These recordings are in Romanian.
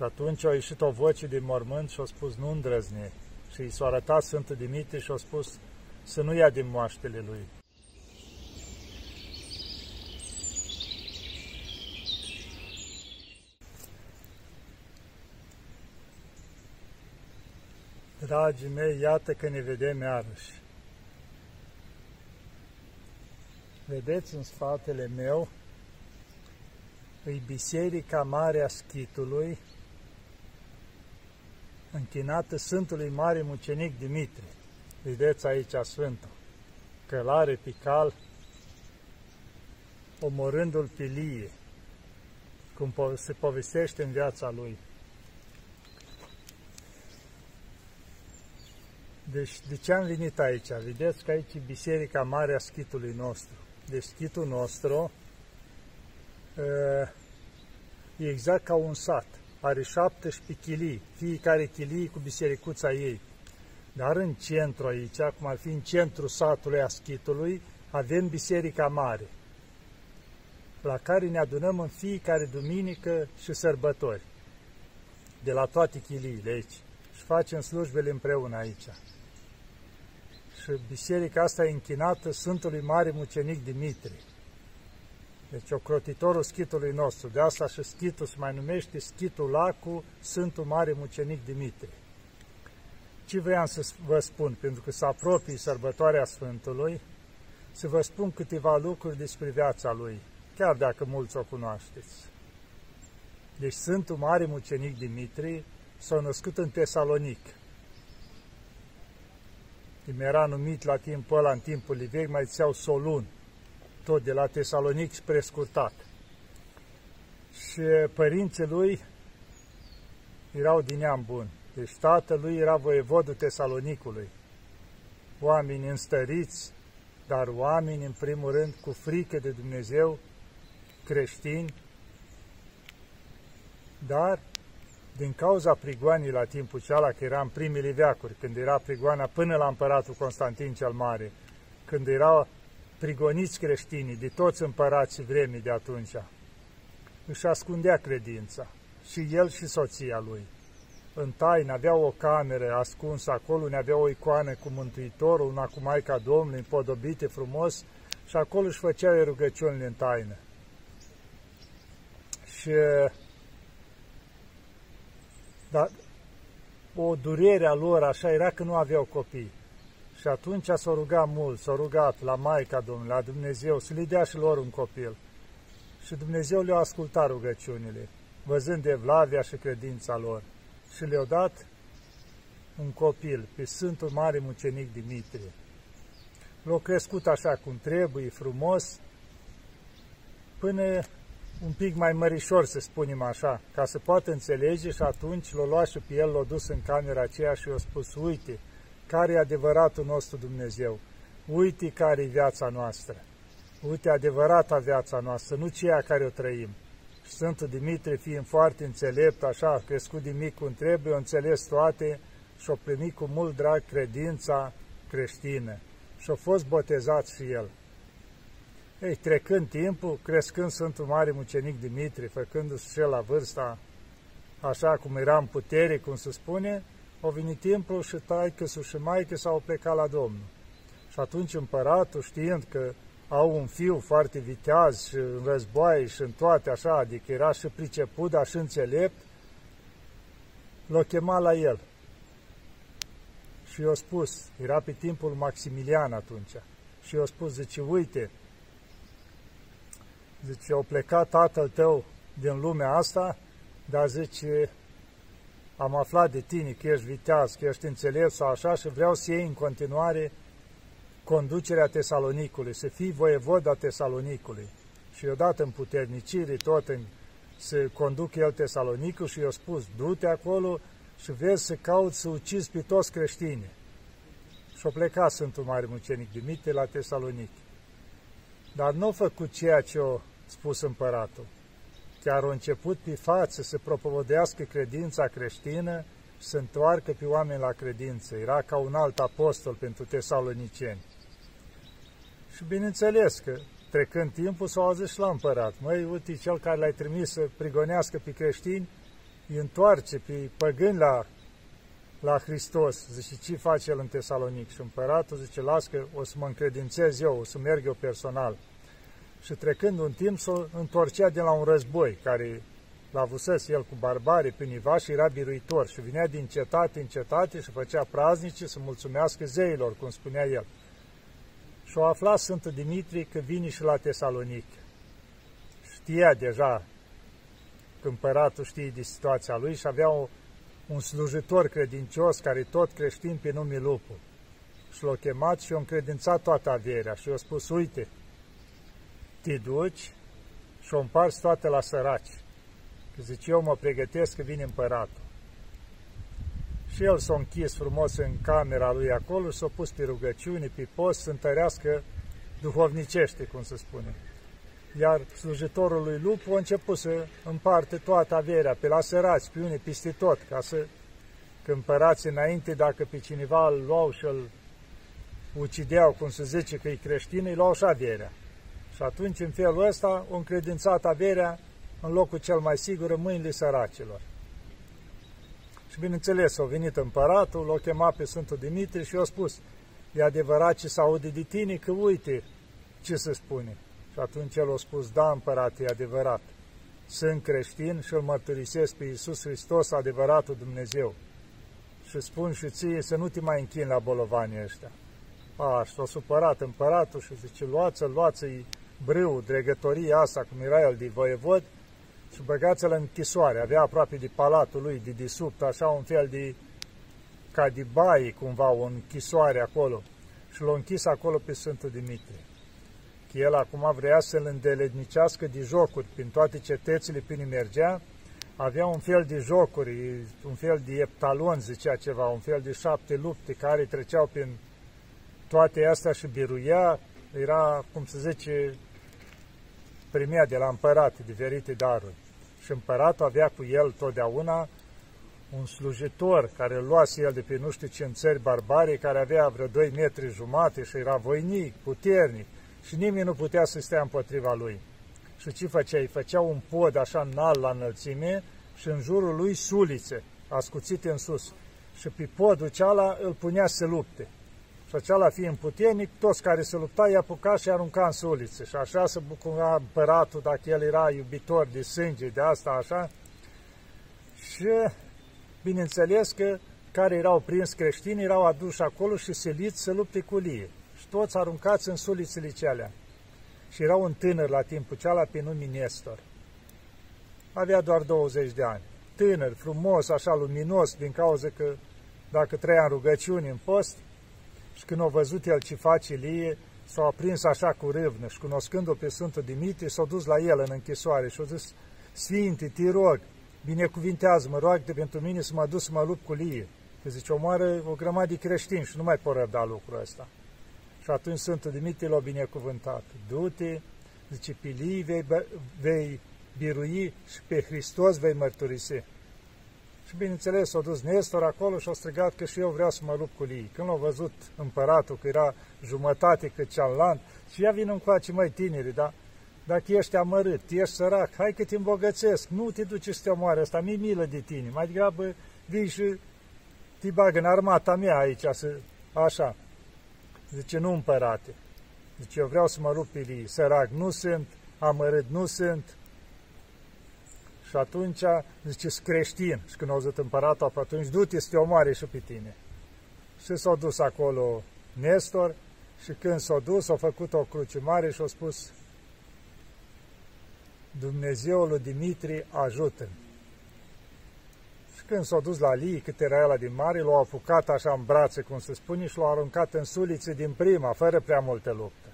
Și atunci a ieșit o voce din mormânt și a spus, nu îndrăzni. Și i s-a arătat Sfântul Dimitrie și a spus să nu ia din moaștele lui. Dragii mei, iată că ne vedem iarăși. Vedeți în spatele meu, îi Biserica Mare a Schitului, închinată Sfântului Mare Mucenic Dimitrie. Vedeți aici Sfântul, călare pical, omorându-l pilie, cum se povestește în viața lui. Deci, de ce am venit aici? Vedeți că aici e Biserica Mare a Schitului nostru. Deci, Schitul nostru e exact ca un sat. Are 17 chilii, fiecare chilii cu bisericuța ei. Dar în centru aici, cum ar fi în centru satului Aschitului, avem Biserica Mare, la care ne adunăm în fiecare duminică și sărbători, de la toate chiliile aici. Și facem slujbele împreună aici și biserica asta e închinată Sfântului Mare Mucenic Dimitrie. Deci ocrotitorul schitului nostru. De asta și schitul se mai numește schitul lacu Sfântul Mare Mucenic Dimitrie. Ce vreau să vă spun? Pentru că se apropie sărbătoarea Sfântului, să vă spun câteva lucruri despre viața lui, chiar dacă mulți o cunoașteți. Deci Sfântul Mare Mucenic Dimitrie s-a născut în Tesalonic, cum era numit la timpul ăla, în timpul vechi, mai ziceau Solun, tot de la Tesalonic spre scurtat. Și părinții lui erau din neam bun. Deci tatălui era voievodul Tesalonicului. Oameni înstăriți, dar oameni, în primul rând, cu frică de Dumnezeu, creștini, dar din cauza prigoanii la timpul ceala, că era în primele veacuri, când era prigoana până la împăratul Constantin cel Mare, când erau prigoniți creștinii de toți împărații vremii de atunci, își ascundea credința, și el și soția lui. În taină avea o cameră ascunsă acolo, ne avea o icoană cu Mântuitorul, una cu Maica Domnului, împodobite frumos, și acolo își făceau rugăciunile în taină. Și dar o durere a lor așa era că nu aveau copii. Și atunci s-au rugat mult, s-au rugat la Maica Domnului, la Dumnezeu, să le dea și lor un copil. Și Dumnezeu le-a ascultat rugăciunile, văzând evlavia și credința lor. Și le-a dat un copil, pe Sfântul Mare Mucenic Dimitrie. L-a crescut așa cum trebuie, frumos, până un pic mai mărișor, să spunem așa, ca să poată înțelege și atunci l-a luat și pe el, l-a dus în camera aceea și i-a spus, uite, care e adevăratul nostru Dumnezeu, uite care e viața noastră, uite adevărata viața noastră, nu ceea care o trăim. Și Sfântul Dimitrie, fiind foarte înțelept, așa, a crescut din mic cum trebuie, a înțeles toate și a primit cu mult drag credința creștină și a fost botezat și el. Ei, trecând timpul, crescând Sfântul Mare Mucenic Dimitrie, făcându-se și la vârsta așa cum era în putere, cum se spune, a venit timpul și taică și maică s-au plecat la Domnul. Și atunci împăratul, știind că au un fiu foarte viteaz și în războaie și în toate așa, adică era și priceput, dar și înțelept, l-a chemat la el. Și i-a spus, era pe timpul Maximilian atunci, și i-a spus, zice, uite, Zice, au plecat tatăl tău din lumea asta, dar zice, am aflat de tine că ești viteaz, că ești înțelept sau așa și vreau să iei în continuare conducerea Tesalonicului, să fii voievod a Tesalonicului. Și i-a dat în puternicire tot în, să conduc el Tesalonicul și i-a spus, du-te acolo și vezi să cauți să ucizi pe toți creștini. Și a plecat Sfântul Mare Mucenic Dimitrie la Tesalonic. Dar nu a făcut ceea ce o spus împăratul. Chiar a început pe față să propovădească credința creștină și să întoarcă pe oameni la credință. Era ca un alt apostol pentru tesaloniceni. Și bineînțeles că, trecând timpul, s-au auzit și la împărat. Măi, uite, cel care l-ai trimis să prigonească pe creștini, îi întoarce pe păgâni la, la Hristos. Zice, ce face el în Tesalonic? Și împăratul zice, las că o să mă încredințez eu, o să merg eu personal. Și trecând un timp, s-o întorcea de la un război care l-a avusese el cu barbarii prin și era biruitor și vinea din cetate în cetate și făcea praznici să mulțumească zeilor, cum spunea el. Și o afla Sfântul Dimitrie că vine și la Tesalonic. Știa deja că împăratul știe de situația lui și avea o, un slujitor credincios care tot creștin pe nume Lupu. Și l-a chemat și i-a încredințat toată averea și i-a spus, uite, te duci și o împarți toate la săraci. Că zice, eu mă pregătesc că vine împăratul. Și el s-a închis frumos în camera lui acolo și s-a pus pe rugăciune, pe post, să întărească duhovnicește, cum se spune. Iar slujitorul lui Lupu a început să împarte toată averea pe la săraci, pe unii, peste tot, ca să, când împărați înainte, dacă pe cineva îl luau și îl ucideau, cum se zice că e creștin, îi luau și averea. Și atunci, în felul ăsta, o încredințat averea în locul cel mai sigur în mâinile săracilor. Și bineînțeles, au venit împăratul, l-a chemat pe Sfântul Dimitrie și i-a spus, e adevărat ce se aude de tine, că uite ce se spune. Și atunci el a spus, da, împărat, e adevărat. Sunt creștin și îl mărturisesc pe Iisus Hristos, adevăratul Dumnezeu. Și spun și ție să nu te mai închin la bolovanii ăștia. A, și s-a supărat împăratul și zice, luați-l, luați-i brâu, dregătoria asta, cum era el de voievod, și băgați-l în închisoare. Avea aproape de palatul lui, de desubt, așa un fel de ca de baie, cumva, o închisoare acolo. Și l-a închis acolo pe Sfântul Dimitrie. Că el acum vrea să-l îndeletnicească de jocuri prin toate cetățile prin mergea, avea un fel de jocuri, un fel de eptalon, zicea ceva, un fel de șapte lupte care treceau prin toate astea și biruia, era, cum se zice, primea de la împărat diferite daruri. Și împăratul avea cu el totdeauna un slujitor care îl luase el de pe nu știu ce în țări barbare, care avea vreo 2 metri jumate și era voinic, puternic și nimeni nu putea să stea împotriva lui. Și ce făcea? Îi făcea un pod așa înalt la înălțime și în jurul lui sulițe, ascuțite în sus. Și pe podul ceala îl punea să lupte. Și acela fiind puternic, toți care se lupta i apuca și arunca în sulițe. Și așa se bucura împăratul, dacă el era iubitor de sânge, de asta, așa. Și, bineînțeles că care erau prins creștini erau aduși acolo și siliți să lupte cu lie. Și toți aruncați în sulițele celea. Și era un tânăr la timpul ceala pe nume Nestor. Avea doar 20 de ani. Tânăr, frumos, așa luminos, din cauza că dacă trăia în rugăciuni, în post, și când a văzut el ce face Ilie, s-a aprins așa cu râvnă și cunoscându-o pe Sfântul Dimitrie, s-a dus la el în închisoare și a zis, Sfinte, te rog, binecuvintează-mă, roag-te pentru mine să mă duc să mă lupt cu Lie. Că zice, omoară o grămadă de creștini și nu mai pot răbda lucrul ăsta. Și atunci Sfântul Dimitrie l-a binecuvântat. Du-te, zice, pe Lie vei, vei birui și pe Hristos vei mărturisi. Și bineînțeles, s-a dus Nestor acolo și a strigat că și eu vreau să mă lupt cu ei. Când l-a văzut împăratul că era jumătate cât cealaltă, și ea vine încoace, mai tineri, da? Dacă ești amărât, ești sărac, hai că te îmbogățesc, nu te duci să te omoare asta, mi milă de tine. Mai degrabă vii și te bagă în armata mea aici, să, așa. Zice, nu împărate. Zice, eu vreau să mă lupt pe ei, sărac nu sunt, amărât nu sunt, și atunci, zice, creștin. Și când au zis împăratul, atunci du-te să te omoare și pe tine. Și s-a dus acolo Nestor și când s-a dus, a făcut o cruce mare și a spus Dumnezeul lui Dimitri ajută -mi. Și când s-a dus la Lii, cât era ăla din mare, l-au apucat așa în brațe, cum se spune, și l-au aruncat în sulițe din prima, fără prea multă luptă.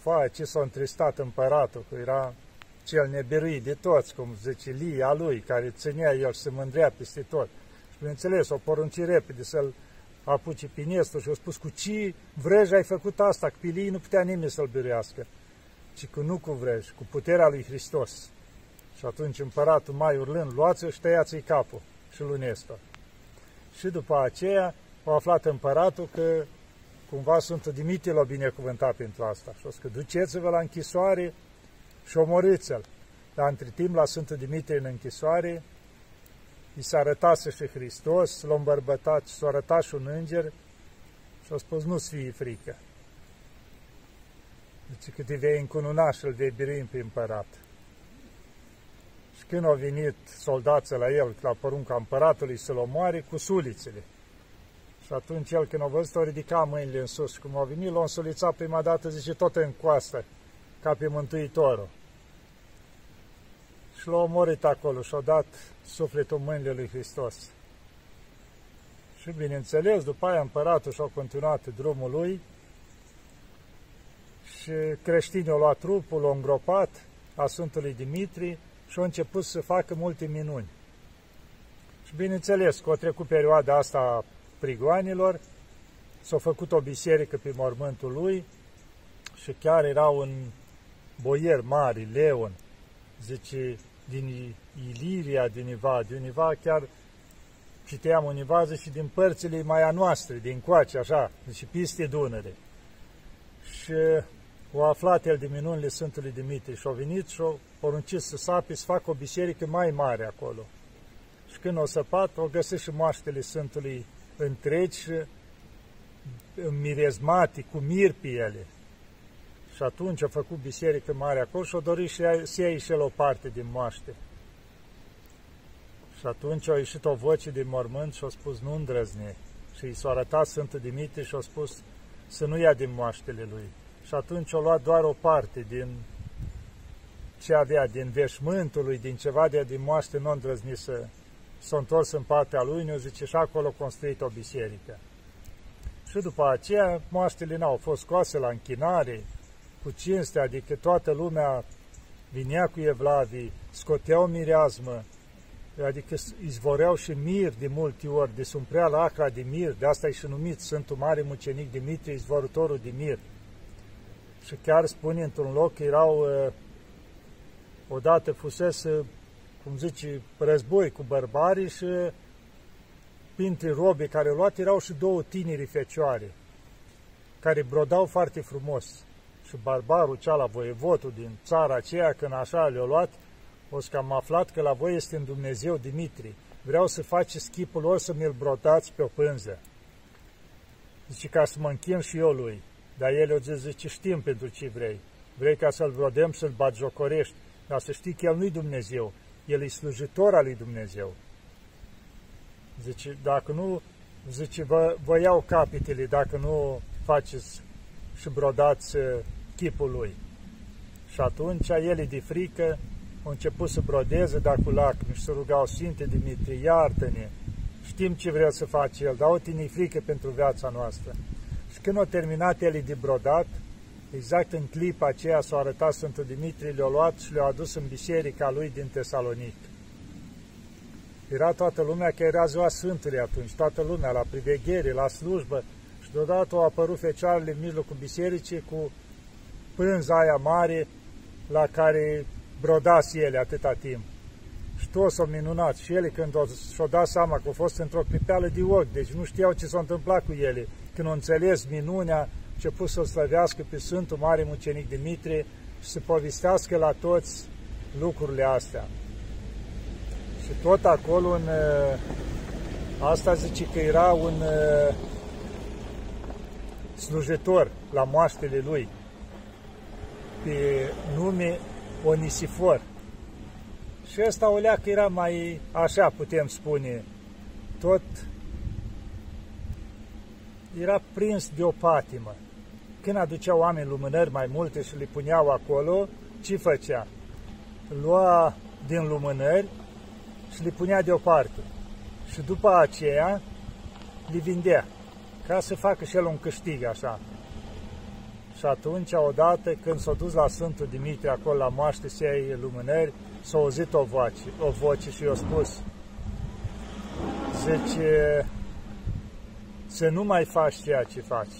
Fai, ce s-a întristat împăratul, că era cel nebiruit de toți, cum zice Lia lui, care ținea el și se mândrea peste tot. Și bineînțeles, o porunci repede să-l apuce pe Nestor și a spus cu ce vrăj ai făcut asta, că pe Lii nu putea nimeni să-l biruiască, ci cu nu cu vrăj, cu puterea lui Hristos. Și atunci împăratul mai urlând, luați-o și tăiați-i capul și lui Nestor. Și după aceea a aflat împăratul că cumva Sfântul Dimitrie l-a binecuvântat pentru asta. Și a spus că duceți-vă la închisoare și omorâți-l. Dar între timp, la Sfântul Dimitrie în închisoare, i s-a arătat și Hristos, l-a îmbărbătat și s-a arătat și un înger și a spus, nu-ți fie frică. Deci că te vei încununa și îl vei birui pe împărat. Și când au venit soldații la el, la porunca împăratului, să-l omoare cu sulițele. Și atunci el, când a văzut, a ridicat mâinile în sus și cum a venit, l-a însulițat prima dată, zice, tot în coastă, ca pe Mântuitorul. Și l-a omorât acolo și a dat sufletul în mâinile lui Hristos. Și bineînțeles, după aia împăratul și-a continuat drumul lui și creștinii au luat trupul, l-au îngropat a Sfântului Dimitri și au început să facă multe minuni. Și bineînțeles că a trecut perioada asta a prigoanilor, s-a făcut o biserică pe mormântul lui și chiar era un boier mare, Leon, zice, din Iliria, din Iva, din Iva chiar citeam univa, și din părțile mai a noastre, din coace, așa, deci piste Dunăre. Și o aflat el de minunile Sfântului Dimitrie și a venit și a poruncit să sapi, să facă o biserică mai mare acolo. Și când o săpat, o găsit și moaștele Sfântului întregi și mirezmati, cu mir pe ele. Și atunci a făcut biserică mare acolo și a dorit și să iei și el o parte din moaște. Și atunci a ieșit o voce din mormânt și a spus, nu îndrăzne. Și i s-a arătat Sfântul Dimitrie și a spus să nu ia din moaștele lui. Și atunci a luat doar o parte din ce avea, din veșmântul lui, din ceva de din moaște, nu îndrăzni să s-a întors în partea lui, ne zice, și acolo a construit o biserică. Și după aceea, moaștele n-au fost scoase la închinare, cu cinste, adică toată lumea vinea cu evlavii, scoteau mireazmă, adică izvoreau și mir de multe ori, de sunt prea lacra de mir, de asta e și numit Sfântul Mare Mucenic Dimitrie, izvorătorul de mir. Și chiar spune într-un loc că erau, uh, odată fusese, cum zice, război cu bărbarii și printre robe care au luat erau și două tineri fecioare, care brodau foarte frumos. Și barbarul ceala, voievotul din țara aceea, când așa le-a luat, o să că am aflat că la voi este în Dumnezeu Dimitri. Vreau să faceți chipul lor să mi-l brotați pe o pânză. Zice, ca să mă închin și eu lui. Dar el o zis, zice, știm pentru ce vrei. Vrei ca să-l brodem, să-l batjocorești. Dar să știi că el nu-i Dumnezeu. El e slujitor al lui Dumnezeu. Zice, dacă nu, zice, vă, vă iau capitele dacă nu faceți și brodați uh, chipul lui. Și atunci el e de frică, a început să brodeze, dar cu lacrimi și să rugau Sfinte Dimitrie, iartă-ne, știm ce vrea să faci el, dar uite frică pentru viața noastră. Și când a terminat el de brodat, exact în clipa aceea s-a arătat Sfântul Dimitrie, le-a luat și le-a adus în biserica lui din Tesalonic. Era toată lumea, că era ziua Sfântului atunci, toată lumea la priveghere, la slujbă, și deodată au apărut fecioarele în mijlocul bisericii cu pânza aia mare la care brodase ele atâta timp. Și toți s-au minunat și ele când și-au dat seama că au fost într-o clipeală de ochi, deci nu știau ce s-a întâmplat cu ele. Când au înțeles minunea, început să-L slăvească pe Sfântul Mare Mucenic Dimitrie și să povestească la toți lucrurile astea. Și tot acolo, în, ă, asta zice că era un ă, slujitor la moaștele lui, pe nume Onisifor. Și ăsta o leacă era mai așa, putem spune, tot era prins de o patimă. Când aduceau oameni lumânări mai multe și le puneau acolo, ce făcea? Lua din lumânări și le punea deoparte. Și după aceea le vindea, ca să facă și el un câștig așa. Și atunci, odată, când s-a dus la Sfântul Dimitrie, acolo la moaște să iei lumânări, s-a auzit o voce, o voce și i-a spus, zice, să nu mai faci ceea ce faci.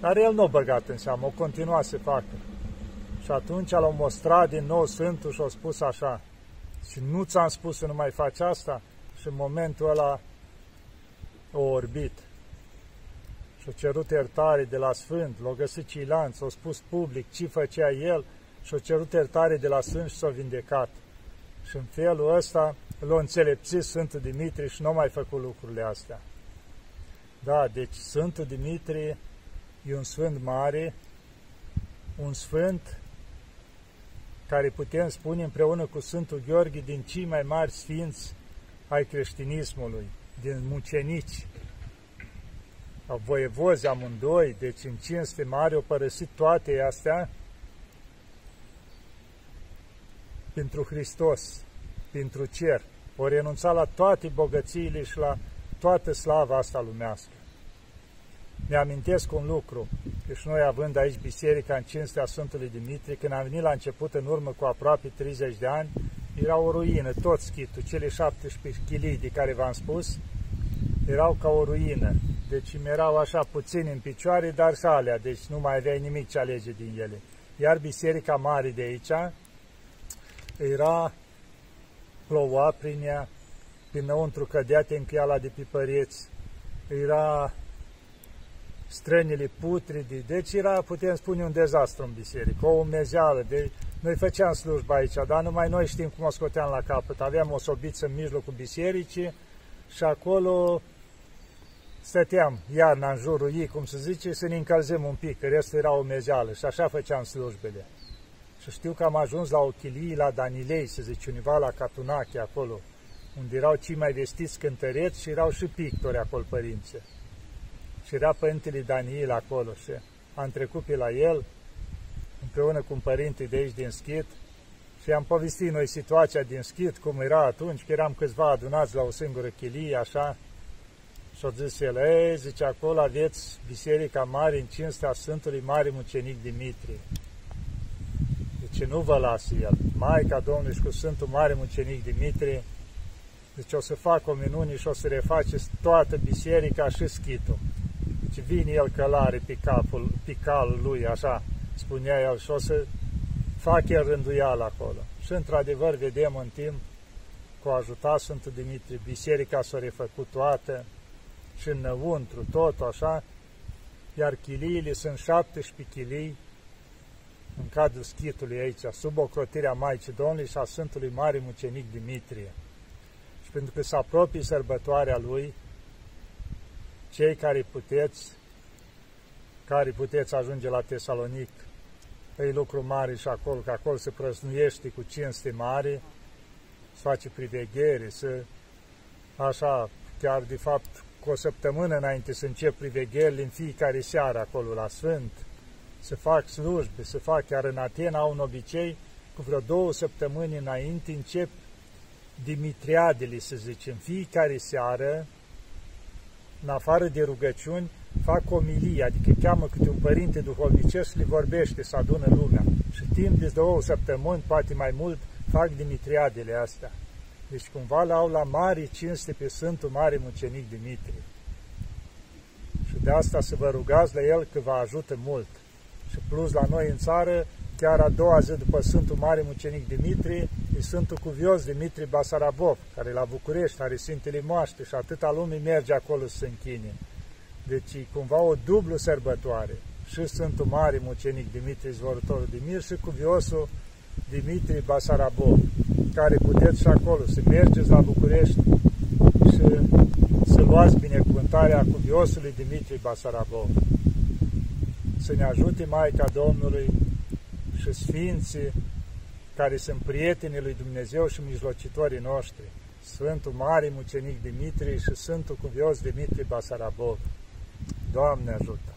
Dar el nu a băgat în seamă, o continua să facă. Și atunci l-a mostrat din nou Sfântul și a spus așa, și nu ți-am spus să nu mai faci asta? Și în momentul ăla o orbit și-a cerut iertare de la Sfânt, l-a găsit Cilan, s-a spus public ce făcea el și-a cerut iertare de la Sfânt și s-a vindecat. Și în felul ăsta l-a înțelepțit Sfântul Dimitrie și nu a mai făcut lucrurile astea. Da, deci Sfântul Dimitrie e un sfânt mare, un sfânt care putem spune împreună cu Sfântul Gheorghe din cei mai mari sfinți ai creștinismului, din mucenici, voievozi amândoi, deci în cinste mare au părăsit toate astea pentru Hristos, pentru cer. O renunța la toate bogățiile și la toată slava asta lumească. Ne amintesc un lucru, că și noi având aici biserica în cinstea Sfântului Dimitrie, când am venit la început, în urmă cu aproape 30 de ani, era o ruină, tot schitul, cele 17 chilii de care v-am spus, erau ca o ruină. Deci îmi erau așa puțini în picioare, dar și alea, deci nu mai aveai nimic ce alege din ele. Iar biserica mare de aici era, ploua prin ea, pinăuntru cădea tencheala de pipăreți, era strănile putridi, deci era, putem spune, un dezastru în biserică, o umezeală. De, noi făceam slujba aici, dar numai noi știm cum o scoteam la capăt. Aveam o sobiță în mijlocul bisericii și acolo stăteam iarna în jurul ei, cum se zice, să ne încălzim un pic, că restul era umezeală și așa făceam slujbele. Și știu că am ajuns la Ochilii, la Danilei, să zice, univa la Catunache, acolo, unde erau cei mai vestiți cântăreți și erau și pictori acolo, părinții. Și era Părintele Daniel acolo și am trecut pe la el, împreună cu un părinte de aici din Schit, și am povestit noi situația din Schit, cum era atunci, că eram câțiva adunați la o singură chilie, așa, și-a zis el, ei, zice, acolo aveți biserica mare în cinstea Sfântului Mare Mucenic Dimitrie. Deci nu vă lasă el. Maica Domnului și cu Sfântul Mare Mucenic Dimitrie, deci o să fac o minune și o să reface toată biserica și schitul. Deci vine el călare pe capul, pe calul lui, așa spunea el, și o să fac el rânduială acolo. Și într-adevăr vedem în timp, cu ajutat Sfântul Dimitrie, biserica s-a refăcut toată, și înăuntru, tot așa, iar chiliile sunt 17 chilii în cadrul schitului aici, sub ocrotirea Maicii Domnului și a Sfântului Mare Mucenic Dimitrie. Și pentru că se apropie sărbătoarea lui, cei care puteți, care puteți ajunge la Tesalonic, e lucru mare și acolo, că acolo se prăznuiește cu cinste mare, se face priveghere, să, așa, chiar de fapt cu o săptămână înainte să încep privegherile în fiecare seară acolo la Sfânt, să fac slujbe, să fac, chiar în Atena au un obicei, cu vreo două săptămâni înainte încep dimitriadele, să zicem, fiecare seară, în afară de rugăciuni, fac omilie, adică cheamă câte un părinte duhovnicesc și le vorbește să adună lumea. Și timp de două săptămâni, poate mai mult, fac dimitriadele astea. Deci cumva l-au la mare cinste pe Sfântul Mare Mucenic Dimitrie. Și de asta să vă rugați la el că vă ajută mult. Și plus la noi în țară, chiar a doua zi după Sfântul Mare Mucenic Dimitrie, e Sfântul Cuvios Dimitrie Basarabov, care la București are Sfintele Moaște și atâta lume merge acolo să se închine. Deci e cumva o dublu sărbătoare. Și Sfântul Mare Mucenic Dimitrie Zvorătorul Dimir și Cuviosul Dimitrie Basarabov care puteți și acolo să mergeți la București și să luați binecuvântarea cuviosului Dimitrie Basarabov. Să ne ajute Maica Domnului și Sfinții care sunt prietenii lui Dumnezeu și mijlocitorii noștri, Sfântul Mare Mucenic Dimitrie și Sfântul Cuvios Dimitrie Basarabov. Doamne ajută!